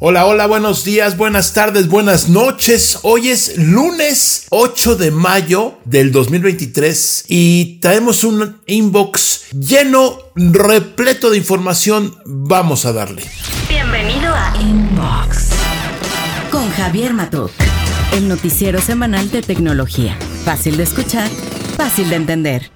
Hola, hola, buenos días, buenas tardes, buenas noches. Hoy es lunes 8 de mayo del 2023 y traemos un inbox lleno, repleto de información. Vamos a darle. Bienvenido a Inbox con Javier Matuk, el noticiero semanal de tecnología. Fácil de escuchar, fácil de entender.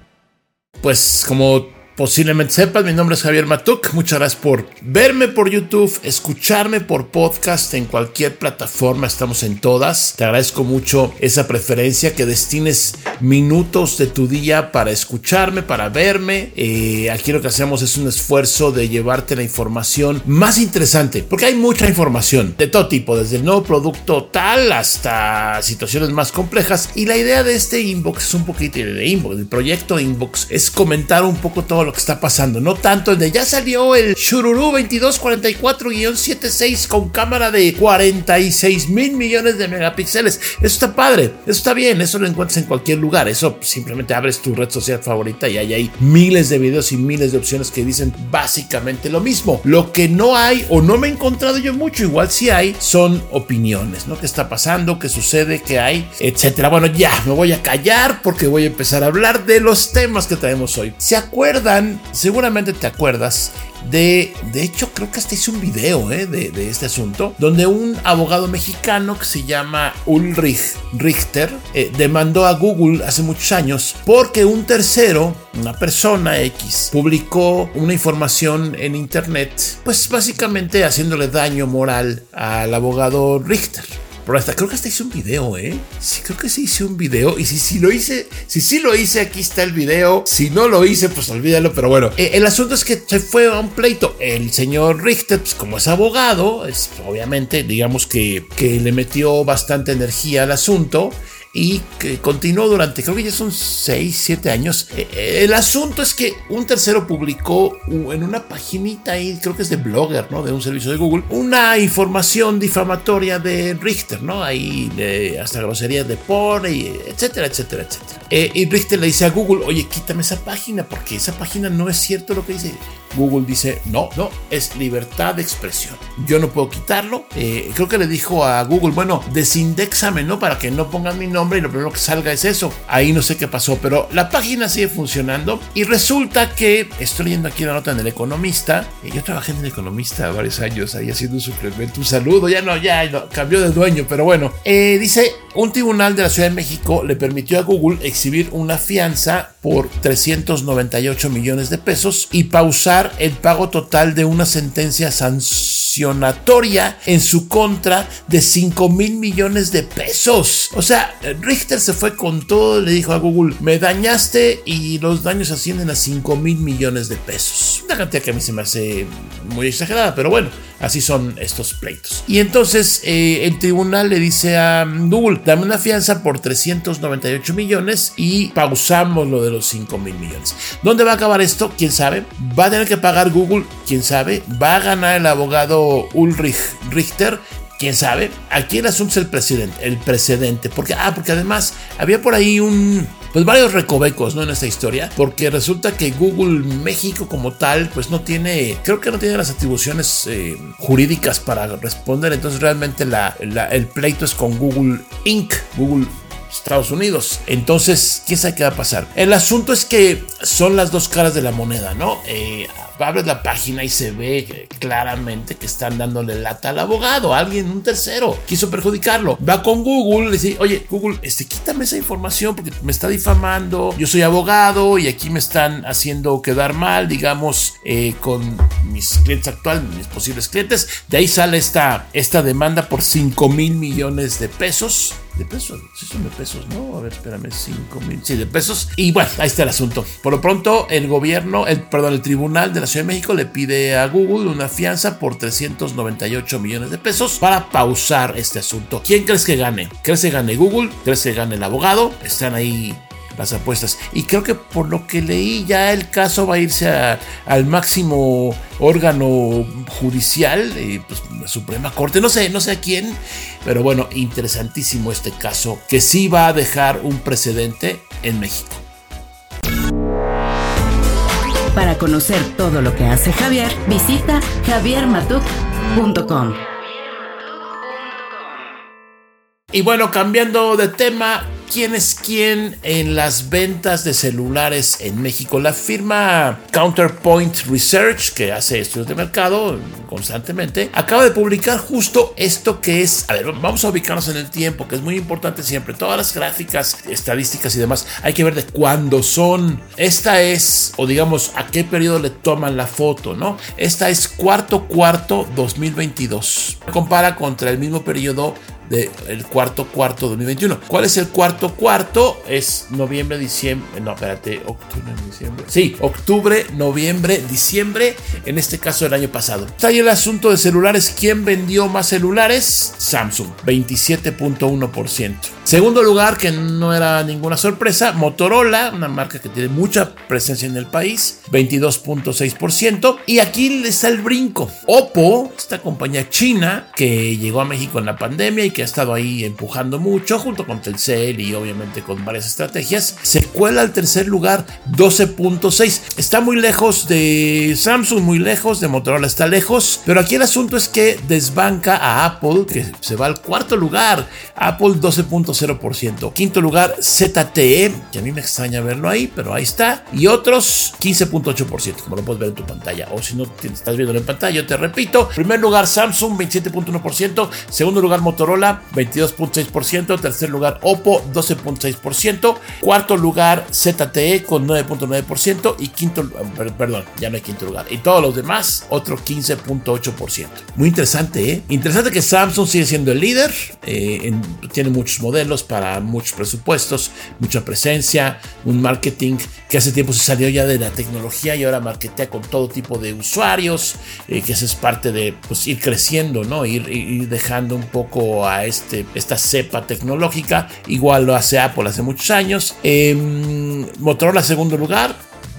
Pues como Posiblemente sepas, mi nombre es Javier Matuk. Muchas gracias por verme por YouTube, escucharme por podcast en cualquier plataforma. Estamos en todas. Te agradezco mucho esa preferencia, que destines minutos de tu día para escucharme, para verme. Eh, aquí lo que hacemos es un esfuerzo de llevarte la información más interesante, porque hay mucha información de todo tipo, desde el nuevo producto tal hasta situaciones más complejas. Y la idea de este inbox es un poquito de inbox, del proyecto inbox, es comentar un poco todo lo que está pasando. No tanto el de ya salió el Shururu 2244-76 con cámara de 46 mil millones de megapíxeles. Eso está padre, eso está bien, eso lo encuentras en cualquier lugar. Eso simplemente abres tu red social favorita y hay ahí miles de videos y miles de opciones que dicen básicamente lo mismo. Lo que no hay o no me he encontrado yo mucho, igual si hay, son opiniones, ¿no? ¿Qué está pasando? ¿Qué sucede? ¿Qué hay? Etcétera. Bueno, ya me voy a callar porque voy a empezar a hablar de los temas que traemos hoy. ¿Se acuerdan? Seguramente te acuerdas de, de hecho creo que hasta hice un video eh, de, este asunto, donde un abogado mexicano que se llama Ulrich Richter eh, demandó a Google hace muchos años porque un tercero, una persona X, publicó una información en internet, pues básicamente haciéndole daño moral al abogado Richter. Pero hasta creo que hasta hice un video, ¿eh? Sí, creo que sí hice un video. Y si, si lo hice, si sí lo hice, aquí está el video. Si no lo hice, pues olvídalo. Pero bueno, eh, el asunto es que se fue a un pleito. El señor Richter, pues como es abogado, es obviamente, digamos que, que le metió bastante energía al asunto y que continuó durante, creo que ya son 6, 7 años. Eh, eh, el asunto es que un tercero publicó en una paginita ahí, creo que es de Blogger, ¿no? De un servicio de Google, una información difamatoria de Richter, ¿no? Ahí de, hasta groserías de por, etcétera, etcétera, etcétera. Eh, y Richter le dice a Google, oye, quítame esa página porque esa página no es cierto lo que dice. Google dice, no, no, es libertad de expresión. Yo no puedo quitarlo. creo que le dijo a Google, bueno, desindexame, ¿no? Para que no pongan mi nombre y lo primero que salga es eso. Ahí no sé qué pasó, pero la página sigue funcionando y resulta que estoy leyendo aquí la nota en El Economista. Y yo trabajé en El Economista varios años ahí haciendo un suplemento. Un saludo, ya no, ya no, cambió de dueño, pero bueno. Eh, dice, un tribunal de la Ciudad de México le permitió a Google exhibir una fianza por 398 millones de pesos y pausar el pago total de una sentencia sancionatoria en su contra de 5 mil millones de pesos. O sea, Richter se fue con todo, le dijo a Google, me dañaste y los daños ascienden a 5 mil millones de pesos. Una cantidad que a mí se me hace muy exagerada, pero bueno, así son estos pleitos. Y entonces eh, el tribunal le dice a Google, dame una fianza por 398 millones y pausamos lo de los 5 mil millones. ¿Dónde va a acabar esto? ¿Quién sabe? ¿Va a tener que pagar Google? ¿Quién sabe? ¿Va a ganar el abogado Ulrich Richter? Quién sabe. Aquí el asunto es el presidente, el precedente, porque ah, porque además había por ahí un pues varios recovecos, ¿no? En esta historia, porque resulta que Google México como tal, pues no tiene, creo que no tiene las atribuciones eh, jurídicas para responder, entonces realmente la, el pleito es con Google Inc., Google Estados Unidos. Entonces, ¿quién sabe qué va a pasar? El asunto es que son las dos caras de la moneda, ¿no? Eh, abres la página y se ve claramente que están dándole lata al abogado, alguien, un tercero, quiso perjudicarlo. Va con Google, le dice, oye, Google, este, quítame esa información porque me está difamando, yo soy abogado y aquí me están haciendo quedar mal, digamos, eh, con mis clientes actuales, mis posibles clientes. De ahí sale esta, esta demanda por 5 mil millones de pesos de pesos, sí son de pesos, ¿no? A ver, espérame, 5 mil, sí, de pesos. Y bueno, ahí está el asunto. Por lo pronto, el gobierno, el, perdón, el Tribunal de la Ciudad de México le pide a Google una fianza por 398 millones de pesos para pausar este asunto. ¿Quién crees que gane? ¿Crees que gane Google? ¿Crees que gane el abogado? Están ahí las apuestas. Y creo que por lo que leí ya el caso va a irse al máximo órgano judicial, eh, pues, la Suprema Corte, no sé, no sé a quién, pero bueno, interesantísimo este caso que sí va a dejar un precedente en México. Para conocer todo lo que hace Javier, visita javiermatuk.com. Y bueno, cambiando de tema, quién es quién en las ventas de celulares en México. La firma Counterpoint Research, que hace estudios de mercado constantemente, acaba de publicar justo esto que es, a ver, vamos a ubicarnos en el tiempo, que es muy importante siempre. Todas las gráficas, estadísticas y demás, hay que ver de cuándo son. Esta es, o digamos, a qué periodo le toman la foto, ¿no? Esta es cuarto cuarto 2022. Compara contra el mismo periodo del cuarto cuarto 2021. ¿Cuál es el cuarto cuarto? Es noviembre, diciembre, no, espérate, octubre, diciembre. Sí, octubre, noviembre, diciembre, en este caso el año pasado. Está ahí el asunto de celulares. ¿Quién vendió más celulares? Samsung, 27.1%. Segundo lugar, que no era ninguna sorpresa, Motorola, una marca que tiene mucha presencia en el país, 22.6%. Y aquí está el brinco. Oppo, esta compañía china que llegó a México en la pandemia y que ha estado ahí empujando mucho, junto con Telcel y obviamente con varias estrategias, se cuela al tercer lugar, 12.6. Está muy lejos de Samsung, muy lejos, de Motorola está lejos, pero aquí el asunto es que desbanca a Apple, que se va al cuarto lugar. Apple 12.0%. Quinto lugar, ZTE, que a mí me extraña verlo ahí, pero ahí está. Y otros 15.8%, como lo puedes ver en tu pantalla. O si no estás viendo en pantalla, yo te repito. Primer lugar, Samsung, 27.1%. Segundo lugar, Motorola, 22.6%, tercer lugar Oppo 12.6%, cuarto lugar ZTE con 9.9% y quinto, perdón, ya no hay quinto lugar. Y todos los demás, otro 15.8%. Muy interesante, ¿eh? Interesante que Samsung sigue siendo el líder, eh, tiene muchos modelos para muchos presupuestos, mucha presencia, un marketing que hace tiempo se salió ya de la tecnología y ahora marketea con todo tipo de usuarios, eh, que eso es parte de pues, ir creciendo, ¿no? Ir, ir dejando un poco a este, esta cepa tecnológica. Igual lo hace Apple hace muchos años. Eh, Motorola segundo lugar,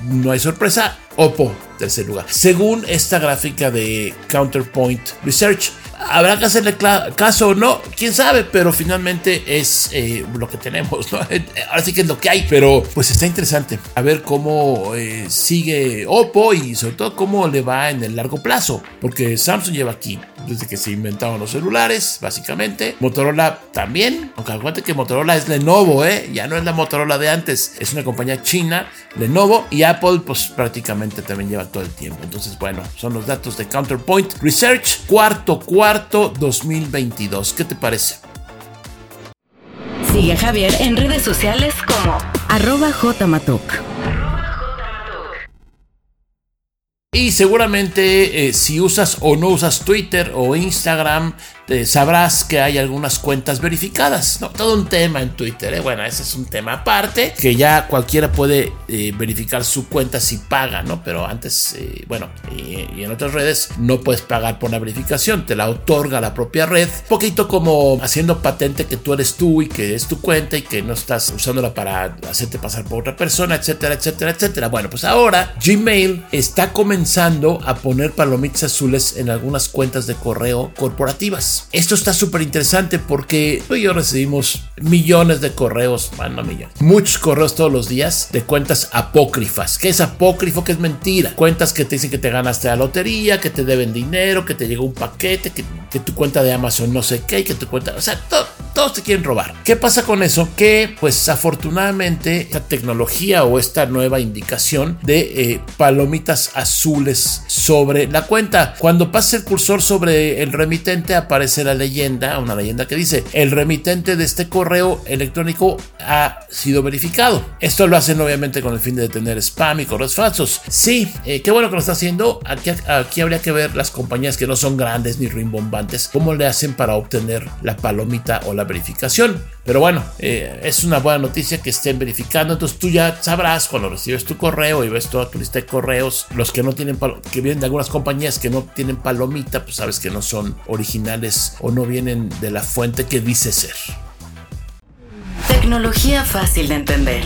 no hay sorpresa. Oppo tercer lugar. Según esta gráfica de Counterpoint Research, habrá que hacerle caso o no, quién sabe, pero finalmente es eh, lo que tenemos, ¿no? Ahora sí que es lo que hay, pero pues está interesante a ver cómo eh, sigue Oppo y sobre todo cómo le va en el largo plazo, porque Samsung lleva aquí desde que se inventaron los celulares, básicamente. Motorola también, aunque acuérdate que Motorola es Lenovo, ¿eh? Ya no es la Motorola de antes, es una compañía china, Lenovo, y Apple, pues prácticamente también lleva todo el tiempo. Entonces, bueno, son los datos de Counterpoint Research, cuarto, cuarto 2022. ¿Qué te parece? Sigue a Javier en redes sociales como arroba jmatuk. Y seguramente eh, si usas o no usas Twitter o Instagram, eh, sabrás que hay algunas cuentas verificadas. No, todo un tema en Twitter. ¿eh? Bueno, ese es un tema aparte, que ya cualquiera puede verificar su cuenta si paga, ¿no? Pero antes, bueno, y, en otras redes no puedes pagar por una verificación, te la otorga la propia red. Un poquito como haciendo patente que tú eres tú y que es tu cuenta y que no estás usándola para hacerte pasar por otra persona, etcétera, etcétera, etcétera. Bueno, pues ahora Gmail está comenzando a poner palomitas azules en algunas cuentas de correo corporativas. Esto está súper interesante porque tú y yo recibimos millones de correos, bueno, no millones, muchos correos todos los días de cuentas apócrifas. ¿Qué es apócrifo? ¿Qué es mentira? Cuentas que te dicen que te ganaste la lotería, que te deben dinero, que te llegó un paquete, que, que tu cuenta de Amazon no sé qué, que tu cuenta, o sea, todos te quieren robar. ¿Qué pasa con eso? Que pues afortunadamente esta tecnología o esta nueva indicación de eh, palomitas azules sobre la cuenta. Cuando pasa el cursor sobre el remitente aparece la leyenda, una leyenda que dice el remitente de este correo electrónico ha sido verificado. Esto lo hacen obviamente con el fin de detener spam y correos falsos. Sí, eh, qué bueno que lo está haciendo. Aquí, aquí habría que ver las compañías que no son grandes ni rimbombantes, cómo le hacen para obtener la palomita o la verificación. Pero bueno, eh, es una buena noticia que estén verificando. Entonces tú ya sabrás cuando recibes tu correo y ves toda tu lista de correos, los que no tienen que vienen de algunas compañías que no tienen palomita, pues sabes que no son originales o no vienen de la fuente que dice ser. Tecnología fácil de entender.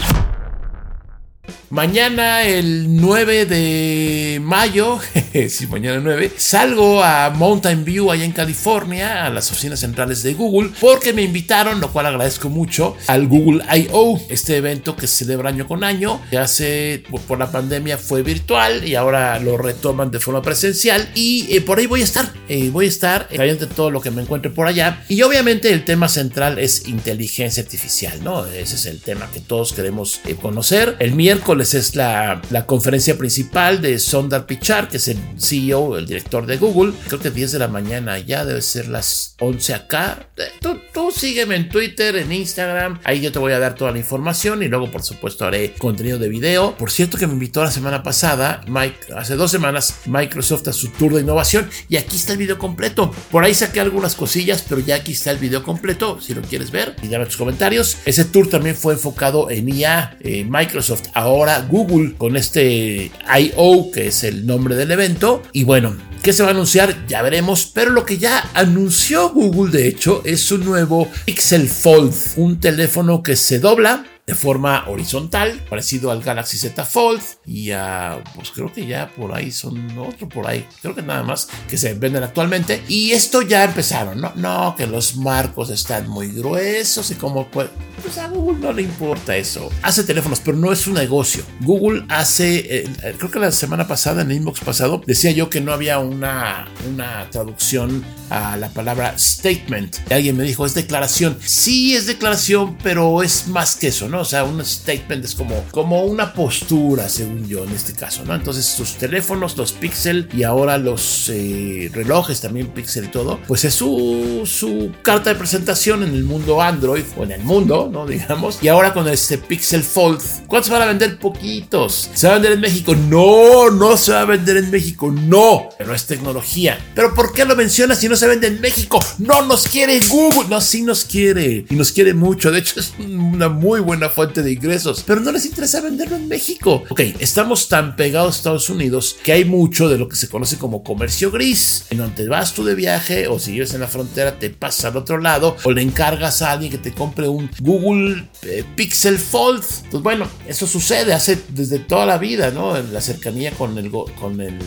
Mañana, el 9 de mayo, mañana 9, salgo a Mountain View, allá en California, a las oficinas centrales de Google, porque me invitaron, lo cual agradezco mucho, al Google I.O., este evento que se celebra año con año, que hace por la pandemia fue virtual y ahora lo retoman de forma presencial. Y eh, por ahí voy a estar, eh, voy a estar eh, de todo lo que me encuentre por allá. Y obviamente el tema central es inteligencia artificial, ¿no? Ese es el tema que todos queremos conocer. El miércoles es la, la conferencia principal de Sondar Pichar, que es el CEO, el director de Google. Creo que 10 de la mañana ya debe ser las 11 acá. Tú, tú sígueme en Twitter, en Instagram. Ahí yo te voy a dar toda la información y luego, por supuesto, haré contenido de video. Por cierto, que me invitó la semana pasada, Mike, hace dos semanas, Microsoft a su tour de innovación y aquí está video completo. Por ahí saqué algunas cosillas, pero ya aquí está el video completo, si lo quieres ver, y dame tus comentarios. Ese tour también fue enfocado en IA, Microsoft, ahora Google, con este I.O., que es el nombre del evento. Y bueno, ¿Qué se va a anunciar? Ya veremos. Pero lo que ya anunció Google, de hecho, es un nuevo Pixel Fold, un teléfono que se dobla de forma horizontal, parecido al Galaxy Z Fold y a, pues creo que ya por ahí son otro por ahí, creo que nada más que se venden actualmente y esto ya empezaron, no, no, que los marcos están muy gruesos y como pues, pues a Google no le importa eso, hace teléfonos pero no es su negocio, Google hace, eh, creo que la semana pasada en el inbox pasado decía yo que no había una, una traducción a la palabra statement, alguien me dijo es declaración, sí es declaración pero es más que eso, ¿no? O sea, un statement es como, como una postura, según yo, en este caso, ¿no? Entonces, sus teléfonos, los Pixel y ahora los eh, relojes también Pixel y todo, pues es su, su carta de presentación en el mundo Android o en el mundo, ¿no? Digamos. Y ahora con este Pixel Fold, ¿cuántos van a vender? Poquitos. ¿Se va a vender en México? No, no se va a vender en México, no. Pero es tecnología. ¿Pero por qué lo mencionas si no se vende en México? No nos quiere Google. No, sí nos quiere. Y nos quiere mucho. De hecho, es una muy buena fuente de ingresos, pero no les interesa venderlo en México. Ok, estamos tan pegados a Estados Unidos que hay mucho de lo que se conoce como comercio gris, en donde vas tú de viaje o si vives en la frontera te pasas al otro lado o le encargas a alguien que te compre un Google eh, Pixel Fold. Pues bueno, eso sucede hace desde toda la vida, ¿no? En la cercanía con el, con el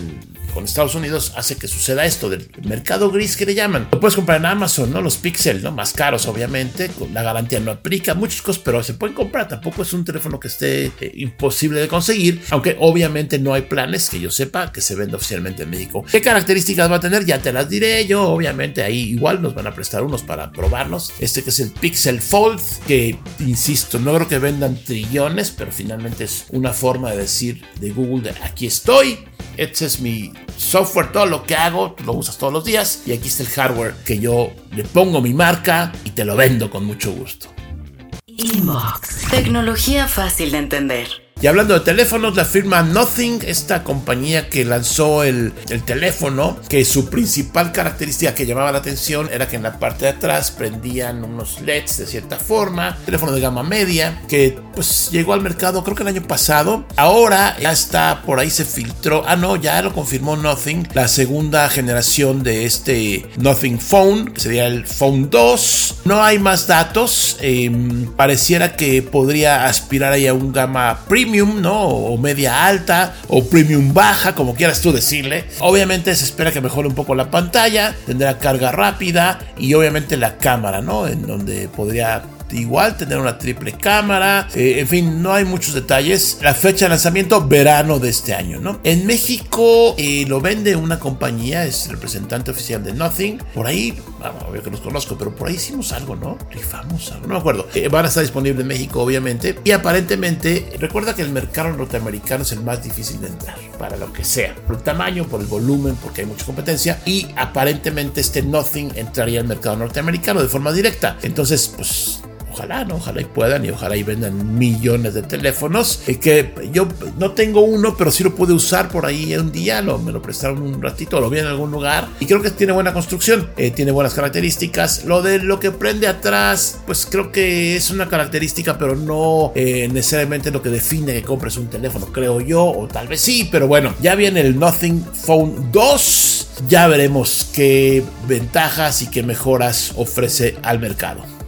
con Estados Unidos hace que suceda esto del mercado gris que le llaman. Lo puedes comprar en Amazon, ¿no? Los Pixel, ¿no? Más caros, obviamente. La garantía no aplica, muchas cosas, pero se pueden comprar. Tampoco es un teléfono que esté eh, imposible de conseguir, aunque obviamente no hay planes que yo sepa que se venda oficialmente en México. ¿Qué características va a tener? Ya te las diré yo. Obviamente ahí igual nos van a prestar unos para probarlos. Este que es el Pixel Fold, que insisto, no creo que vendan trillones, pero finalmente es una forma de decir de Google de aquí estoy este es mi software, todo lo que hago, lo usas todos los días y aquí está el hardware que yo le pongo mi marca y te lo vendo con mucho gusto. Inbox. Tecnología fácil de entender. Y hablando de teléfonos, la firma Nothing, esta compañía que lanzó el, teléfono, que su principal característica que llamaba la atención era que en la parte de atrás prendían unos LEDs de cierta forma, teléfono de gama media, que pues llegó al mercado creo que el año pasado, ahora ya está, por ahí se filtró, ah no, ya lo confirmó Nothing, la segunda generación de este Nothing Phone, que sería el Phone 2, no hay más datos, em, pareciera que podría aspirar ahí a un gama premium, ¿no? O media alta, o premium baja, como quieras tú decirle. Obviamente se espera que mejore un poco la pantalla, tendrá carga rápida y obviamente la cámara, ¿no? En donde podría igual tener una triple cámara, eh, en fin, no hay muchos detalles. La fecha de lanzamiento, verano de este año, ¿no? En México eh, lo vende una compañía, es representante oficial de Nothing. Por ahí, vamos, obvio que los conozco, pero por ahí hicimos algo, ¿no? Rifamos algo, no me acuerdo. Eh, van a estar disponibles en México, obviamente. Y aparentemente, recuerda que el mercado norteamericano es el más difícil de entrar, para lo que sea. Por el tamaño, por el volumen, porque hay mucha competencia. Y aparentemente este Nothing entraría al mercado norteamericano de forma directa. Entonces, pues ojalá, ¿no? Ojalá y puedan y ojalá y vendan millones de teléfonos. y que yo no tengo uno, pero sí lo pude usar por ahí un día, lo, me lo prestaron un ratito, lo vi en algún lugar y creo que tiene buena construcción, eh, tiene buenas características. Lo de lo que prende atrás, pues creo que es una característica, pero no eh, necesariamente lo que define que compres un teléfono, creo yo, o tal vez sí, pero bueno, ya viene el Nothing Phone 2. Ya veremos qué ventajas y qué mejoras ofrece al mercado.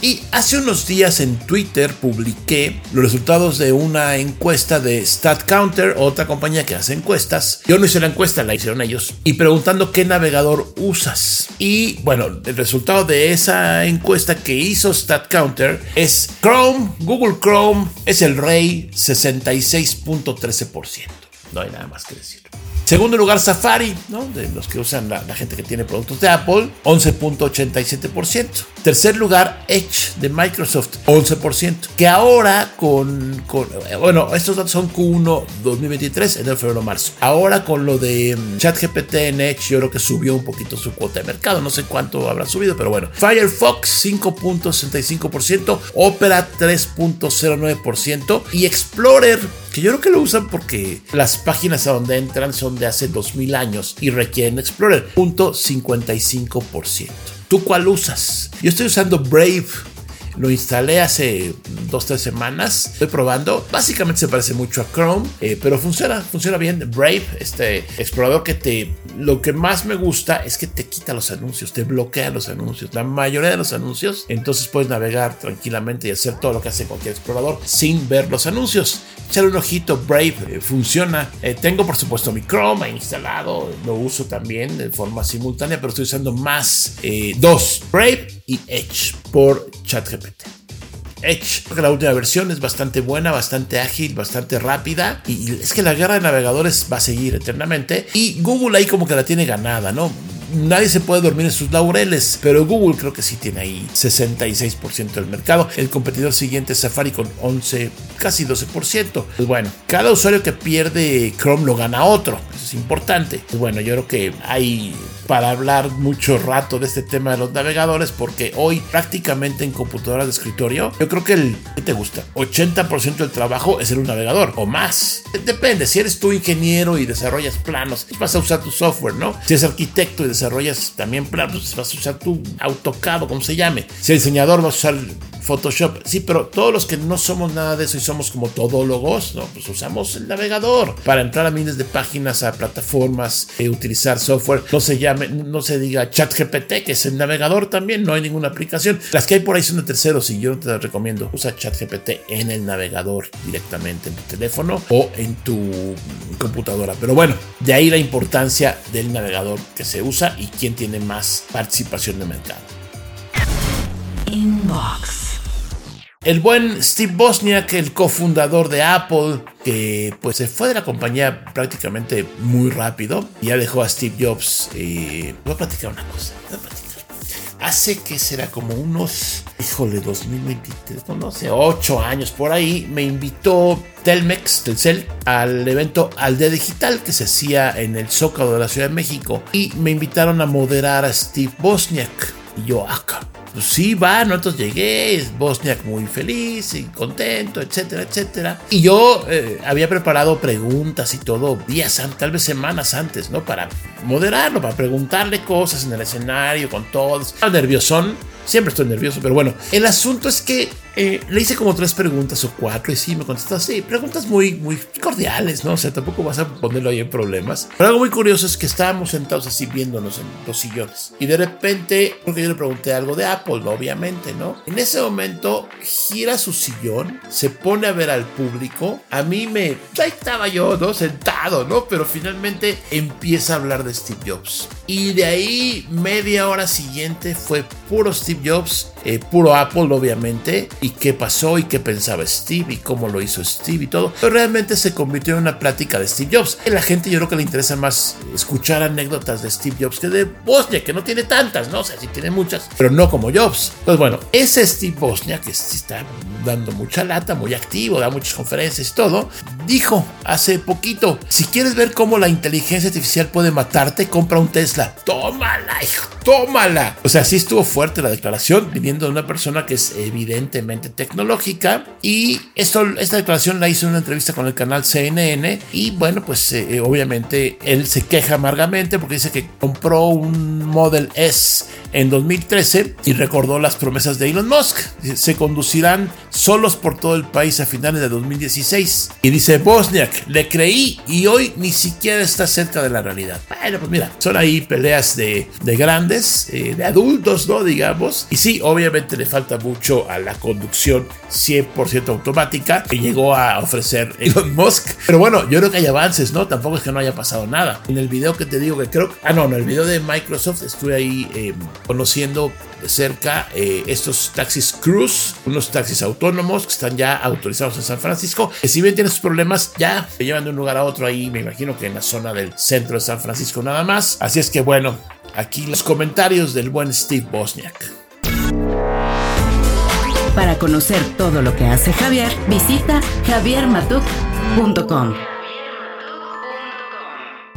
Y hace unos días en Twitter publiqué los resultados de una encuesta de StatCounter, otra compañía que hace encuestas. Yo no hice la encuesta, la hicieron ellos. Y preguntando qué navegador usas. Y bueno, el resultado de esa encuesta que hizo StatCounter es Chrome, Google Chrome es el rey 66.13%. No hay nada más que decir. Segundo lugar, Safari, ¿no? de los que usan la, gente que tiene productos de Apple, 11.87%. Tercer lugar, Edge de Microsoft, 11%. Que ahora con, bueno, estos datos son Q1 2023, enero, febrero, marzo. Ahora con lo de mm, ChatGPT en Edge, yo creo que subió un poquito su cuota de mercado. No sé cuánto habrá subido, pero bueno. Firefox, 5.65%. Opera, 3.09%. Y Explorer, que yo creo que lo usan porque las páginas a donde entran son de hace 2000 años y requieren Explorer. Punto 55%. ¿Tú cuál usas? Yo estoy usando Brave lo instalé hace dos, tres semanas. Estoy probando. Básicamente se parece mucho a Chrome, eh, pero funciona, funciona bien. Brave, este explorador que te. Lo que más me gusta es que te quita los anuncios, te bloquea los anuncios. La mayoría de los anuncios. Entonces puedes navegar tranquilamente y hacer todo lo que hace cualquier explorador sin ver los anuncios. Echarle un ojito, Brave eh, funciona. Eh, tengo por supuesto mi Chrome instalado, lo uso también de forma simultánea, pero estoy usando más dos, Brave y Edge por ChatGPT. Edge, la última versión es bastante buena, bastante ágil, bastante rápida. Y es que la guerra de navegadores va a seguir eternamente. Y Google ahí como que la tiene ganada, ¿no? nadie se puede dormir en sus laureles, pero Google creo que sí tiene ahí 66% del mercado. El competidor siguiente es Safari con 11, casi 12%. Pues bueno, cada usuario que pierde Chrome lo gana otro, eso es importante. Pues bueno, yo creo que hay para hablar mucho rato de este tema de los navegadores porque hoy prácticamente en computadoras de escritorio yo creo que el ¿qué te gusta 80% del trabajo es en un navegador o más. Depende si eres tú ingeniero y desarrollas planos vas a usar tu software no si eres arquitecto y desarrollas también planos vas a usar tu AutoCAD o como se llame. Si eres diseñador vas a usar Photoshop. Sí, pero todos los que no somos nada de eso y somos como todólogos, no, pues usamos el navegador. Para entrar a miles de páginas, a plataformas, e utilizar software. No se llame, no se diga ChatGPT, que es el navegador también, no hay ninguna aplicación. Las que hay por ahí son de terceros y yo te recomiendo. Usa ChatGPT en el navegador directamente en tu teléfono o en tu computadora. Pero bueno, de ahí la importancia del navegador que se usa y quién tiene más participación de mercado. Inbox. El buen Steve Bosniak, el cofundador de Apple, que pues se fue de la compañía prácticamente muy rápido, ya dejó a Steve Jobs. y voy a platicar una cosa. Hace que será como unos, híjole, 2023, no, sé, 8 años por ahí, me invitó Telmex, Telcel, al evento Aldea Digital que se hacía en el Zócalo de la Ciudad de México y me invitaron a moderar a Steve Bosniak. Y yo, acá, ah, pues sí, va, nosotros llegué, Bosniak muy feliz y contento, etcétera, etcétera. Y yo eh, había preparado preguntas y todo días, tal vez semanas antes, ¿no? Para moderarlo, para preguntarle cosas en el escenario con todos. Estaba nerviosón, siempre estoy nervioso, pero bueno, el asunto es que eh, le hice como tres preguntas o cuatro y sí, me contestó así. Preguntas muy, muy cordiales, ¿no? O sea, tampoco vas a ponerlo ahí en problemas. Pero algo muy curioso es que estábamos sentados así viéndonos en los sillones. Y de repente, porque yo le pregunté algo de Apple, obviamente, ¿no? En ese momento gira su sillón, se pone a ver al público. A mí me... Ahí estaba yo, ¿no? Sentado, ¿no? Pero finalmente empieza a hablar de Steve Jobs. Y de ahí, media hora siguiente, fue puro Steve Jobs, eh, puro Apple, obviamente. Y qué pasó y qué pensaba Steve y cómo lo hizo Steve y todo. Pero realmente se convirtió en una plática de Steve Jobs. A la gente yo creo que le interesa más escuchar anécdotas de Steve Jobs que de Bosnia, que no tiene tantas, ¿no? O sea, sí tiene muchas, pero no como Jobs. Pues bueno, ese Steve Bosnia, que está dando mucha lata, muy activo, da muchas conferencias y todo, dijo hace poquito, si quieres ver cómo la inteligencia artificial puede matarte, compra un Tesla. Tómala, hijo, tómala. O sea, sí estuvo fuerte la declaración, viniendo de una persona que es evidentemente tecnológica y esto, esta declaración la hizo en una entrevista con el canal CNN y bueno pues eh, eh, obviamente él se queja amargamente porque dice que compró un Model S en 2013 y recordó las promesas de Elon Musk. Se conducirán solos por todo el país a finales de 2016. Y dice Bosniak, le creí y hoy ni siquiera está cerca de la realidad. Bueno, pues mira, son ahí peleas de, de grandes jóvenes, eh, de adultos, ¿no? Digamos. Y sí, obviamente le falta mucho a la conducción 100% automática que llegó a ofrecer Elon Musk. Pero bueno, yo creo que hay avances, ¿no? Tampoco es que no haya pasado nada. En el video que te digo que creo... Ah, no, en el video de Microsoft estuve ahí eh, conociendo de cerca eh, estos taxis Cruise, unos taxis autónomos que están ya autorizados en San Francisco, que si bien tienen sus problemas, ya se llevan de un lugar a otro ahí, me imagino que en la zona del centro de San Francisco nada más. Así es que bueno, aquí los comentarios del buen Steve Bosniak. Para conocer todo lo que hace Javier, visita javiermatuk.com.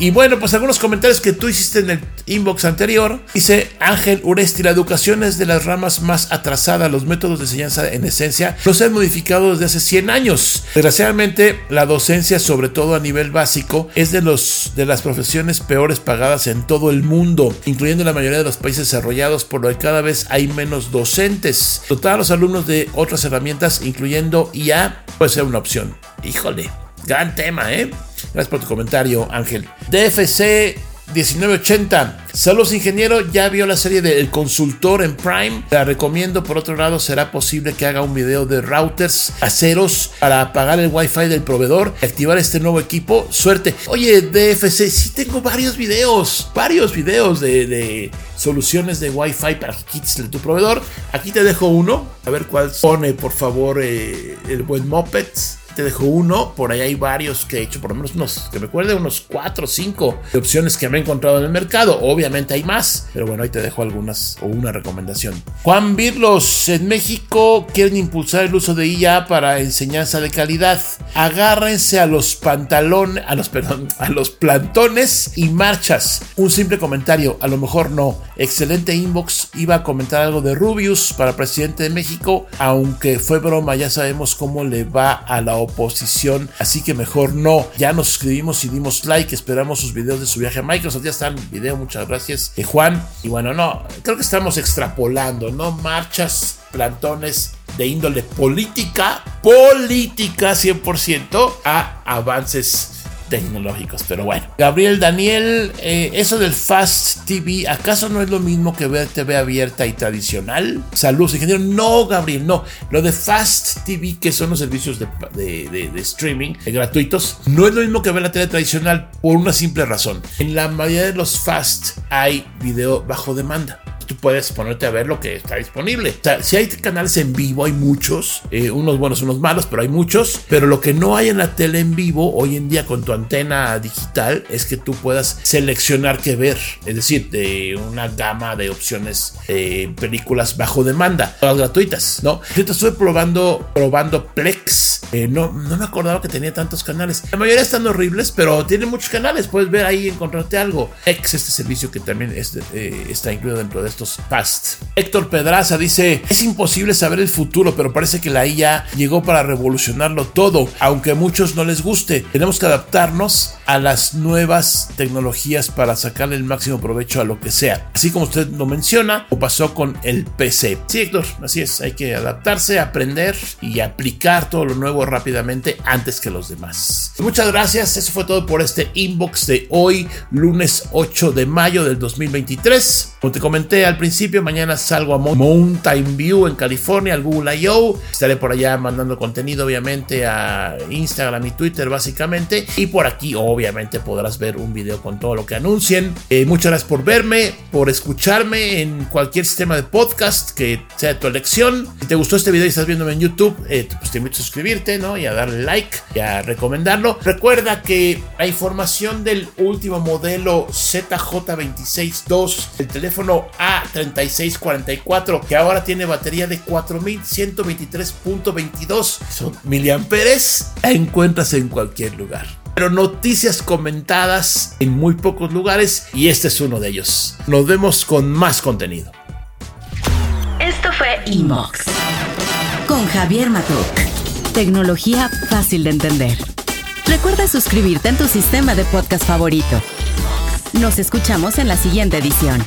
Y bueno, pues algunos comentarios que tú hiciste en el inbox anterior. Dice Ángel Uresti, la educación es de las ramas más atrasadas. Los métodos de enseñanza en esencia no se han modificado desde hace 100 años. Desgraciadamente, la docencia, sobre todo a nivel básico, es de, los, de las profesiones peores pagadas en todo el mundo, incluyendo la mayoría de los países desarrollados, por lo que cada vez hay menos docentes. Dotar a los alumnos de otras herramientas, incluyendo IA, puede ser una opción. Híjole. Gran tema, ¿eh? Gracias por tu comentario, Ángel. DFC 1980. Saludos ingeniero, ya vio la serie de El Consultor en Prime. La recomiendo. Por otro lado, será posible que haga un video de routers aceros para apagar el wifi del proveedor y activar este nuevo equipo. Suerte. Oye, DFC, sí tengo varios videos, varios videos de, soluciones de wifi para que de tu proveedor. Aquí te dejo uno. A ver cuál pone, por favor, eh, el buen Moped te dejo uno, por ahí hay varios que he hecho, por lo menos unos, que me acuerde, unos 4 o 5 opciones que me he encontrado en el mercado. Obviamente hay más, pero bueno, ahí te dejo algunas o una recomendación. Juan Birlos, en México quieren impulsar el uso de IA para enseñanza de calidad. Agárrense a los pantalones, a los, perdón, a los plantones y marchas. Un simple comentario, a lo mejor no. Excelente inbox, iba a comentar algo de Rubius para presidente de México, aunque fue broma, ya sabemos cómo le va a la oposición, así que mejor no. Ya nos suscribimos y dimos like, esperamos sus videos de su viaje a Microsoft. Ya está el video, muchas gracias, eh, Juan. Y bueno, no, creo que estamos extrapolando, ¿no? Marchas, plantones de índole política, política 100% a avances tecnológicos. Pero bueno, Gabriel Daniel, eh, eso del Fast TV, ¿acaso no es lo mismo que ver TV abierta y tradicional? Saludos, ingeniero. No, Gabriel, no. Lo de Fast TV, que son los servicios de, streaming eh, gratuitos, no es lo mismo que ver la tele tradicional por una simple razón. En la mayoría de los Fast hay video bajo demanda tú puedes ponerte a ver lo que está disponible. Si hay canales en vivo, hay muchos, eh, unos buenos, unos malos, pero hay muchos. Pero lo que no hay en la tele en vivo hoy en día con tu antena digital es que tú puedas seleccionar qué ver. Es decir, de una gama de opciones, eh, películas bajo demanda, todas gratuitas, ¿no? Yo te estuve probando, probando Plex. Eh, no, no me acordaba que tenía tantos canales. La mayoría están horribles, pero tiene muchos canales. Puedes ver ahí y encontrarte algo. X, este servicio que también está incluido dentro de esto past. Héctor Pedraza dice, es imposible saber el futuro, pero parece que la IA llegó para revolucionarlo todo, aunque a muchos no les guste. Tenemos que adaptarnos a las nuevas tecnologías para sacarle el máximo provecho a lo que sea. Así como usted lo menciona, o pasó con el PC. Sí, Héctor, así es, hay que adaptarse, aprender y aplicar todo lo nuevo rápidamente antes que los demás. Muchas gracias, eso fue todo por este inbox de hoy, lunes 8 de mayo del 2023. Como te comenté al principio, mañana salgo a Mountain View en California, al Google I.O. Estaré por allá mandando contenido, obviamente, a Instagram y Twitter, básicamente. Y por aquí, obviamente, podrás ver un video con todo lo que anuncien. Eh, muchas gracias por verme, por escucharme en cualquier sistema de podcast que sea de tu elección. Si te gustó este video y estás viéndome en YouTube, eh, pues te invito a suscribirte, ¿no? Y a darle like y a recomendarlo. Recuerda que la información del último modelo ZJ262, el teléfono A 3644 que ahora tiene batería de 4123.22 son miliamperes, encuentras en cualquier lugar. Pero noticias comentadas en muy pocos lugares y este es uno de ellos. Nos vemos con más contenido. Esto fue Imox con Javier Matuk. Tecnología fácil de entender. Recuerda suscribirte en tu sistema de podcast favorito. Nos escuchamos en la siguiente edición.